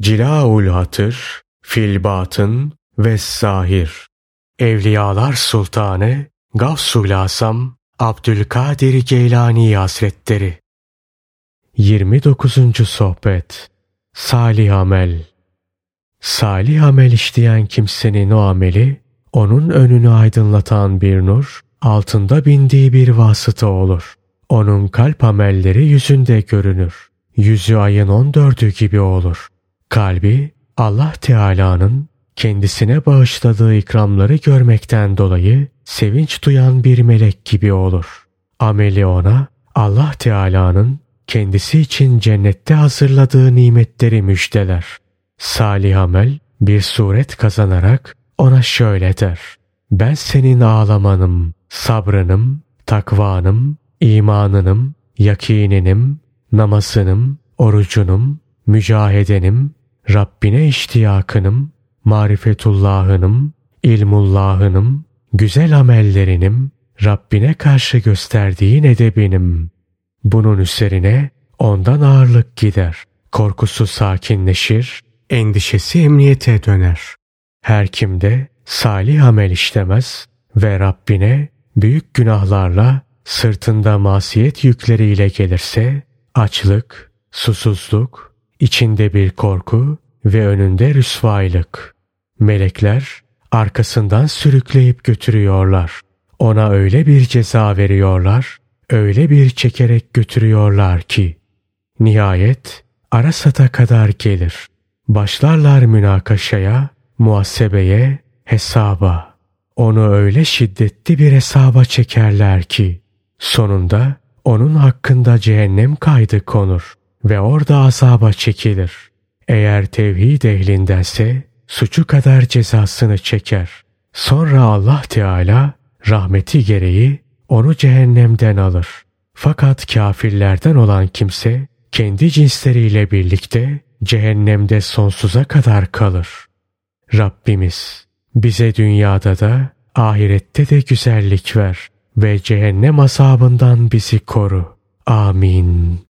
Cilaul Hatır, Filbatın ve Zahir. Evliyalar Sultanı Gavsul Asam Abdülkadir Geylani Hazretleri 29. Sohbet Salih Amel Salih amel işleyen kimsenin o ameli, onun önünü aydınlatan bir nur, altında bindiği bir vasıta olur. Onun kalp amelleri yüzünde görünür. Yüzü ayın on dördü gibi olur. Kalbi Allah Teala'nın kendisine bağışladığı ikramları görmekten dolayı sevinç duyan bir melek gibi olur. Ameli ona Allah Teala'nın kendisi için cennette hazırladığı nimetleri müjdeler. Salih amel bir suret kazanarak ona şöyle der. Ben senin ağlamanım, sabrınım, takvanım, imanınım, yakininim, namazınım, orucunum, mücahedenim, Rabbine iştiyakınım, marifetullahınım, ilmullahınım, güzel amellerinim, Rabbine karşı gösterdiğin edebinim. Bunun üzerine ondan ağırlık gider, korkusu sakinleşir, endişesi emniyete döner. Her kimde salih amel işlemez ve Rabbine büyük günahlarla sırtında masiyet yükleriyle gelirse açlık, susuzluk, içinde bir korku ve önünde rüsvaylık. Melekler arkasından sürükleyip götürüyorlar. Ona öyle bir ceza veriyorlar, öyle bir çekerek götürüyorlar ki nihayet Arasat'a kadar gelir. Başlarlar münakaşaya, muhasebeye, hesaba. Onu öyle şiddetli bir hesaba çekerler ki sonunda onun hakkında cehennem kaydı konur ve orada azaba çekilir. Eğer tevhid ehlindense suçu kadar cezasını çeker. Sonra Allah Teala rahmeti gereği onu cehennemden alır. Fakat kafirlerden olan kimse kendi cinsleriyle birlikte cehennemde sonsuza kadar kalır. Rabbimiz bize dünyada da ahirette de güzellik ver ve cehennem azabından bizi koru. Amin.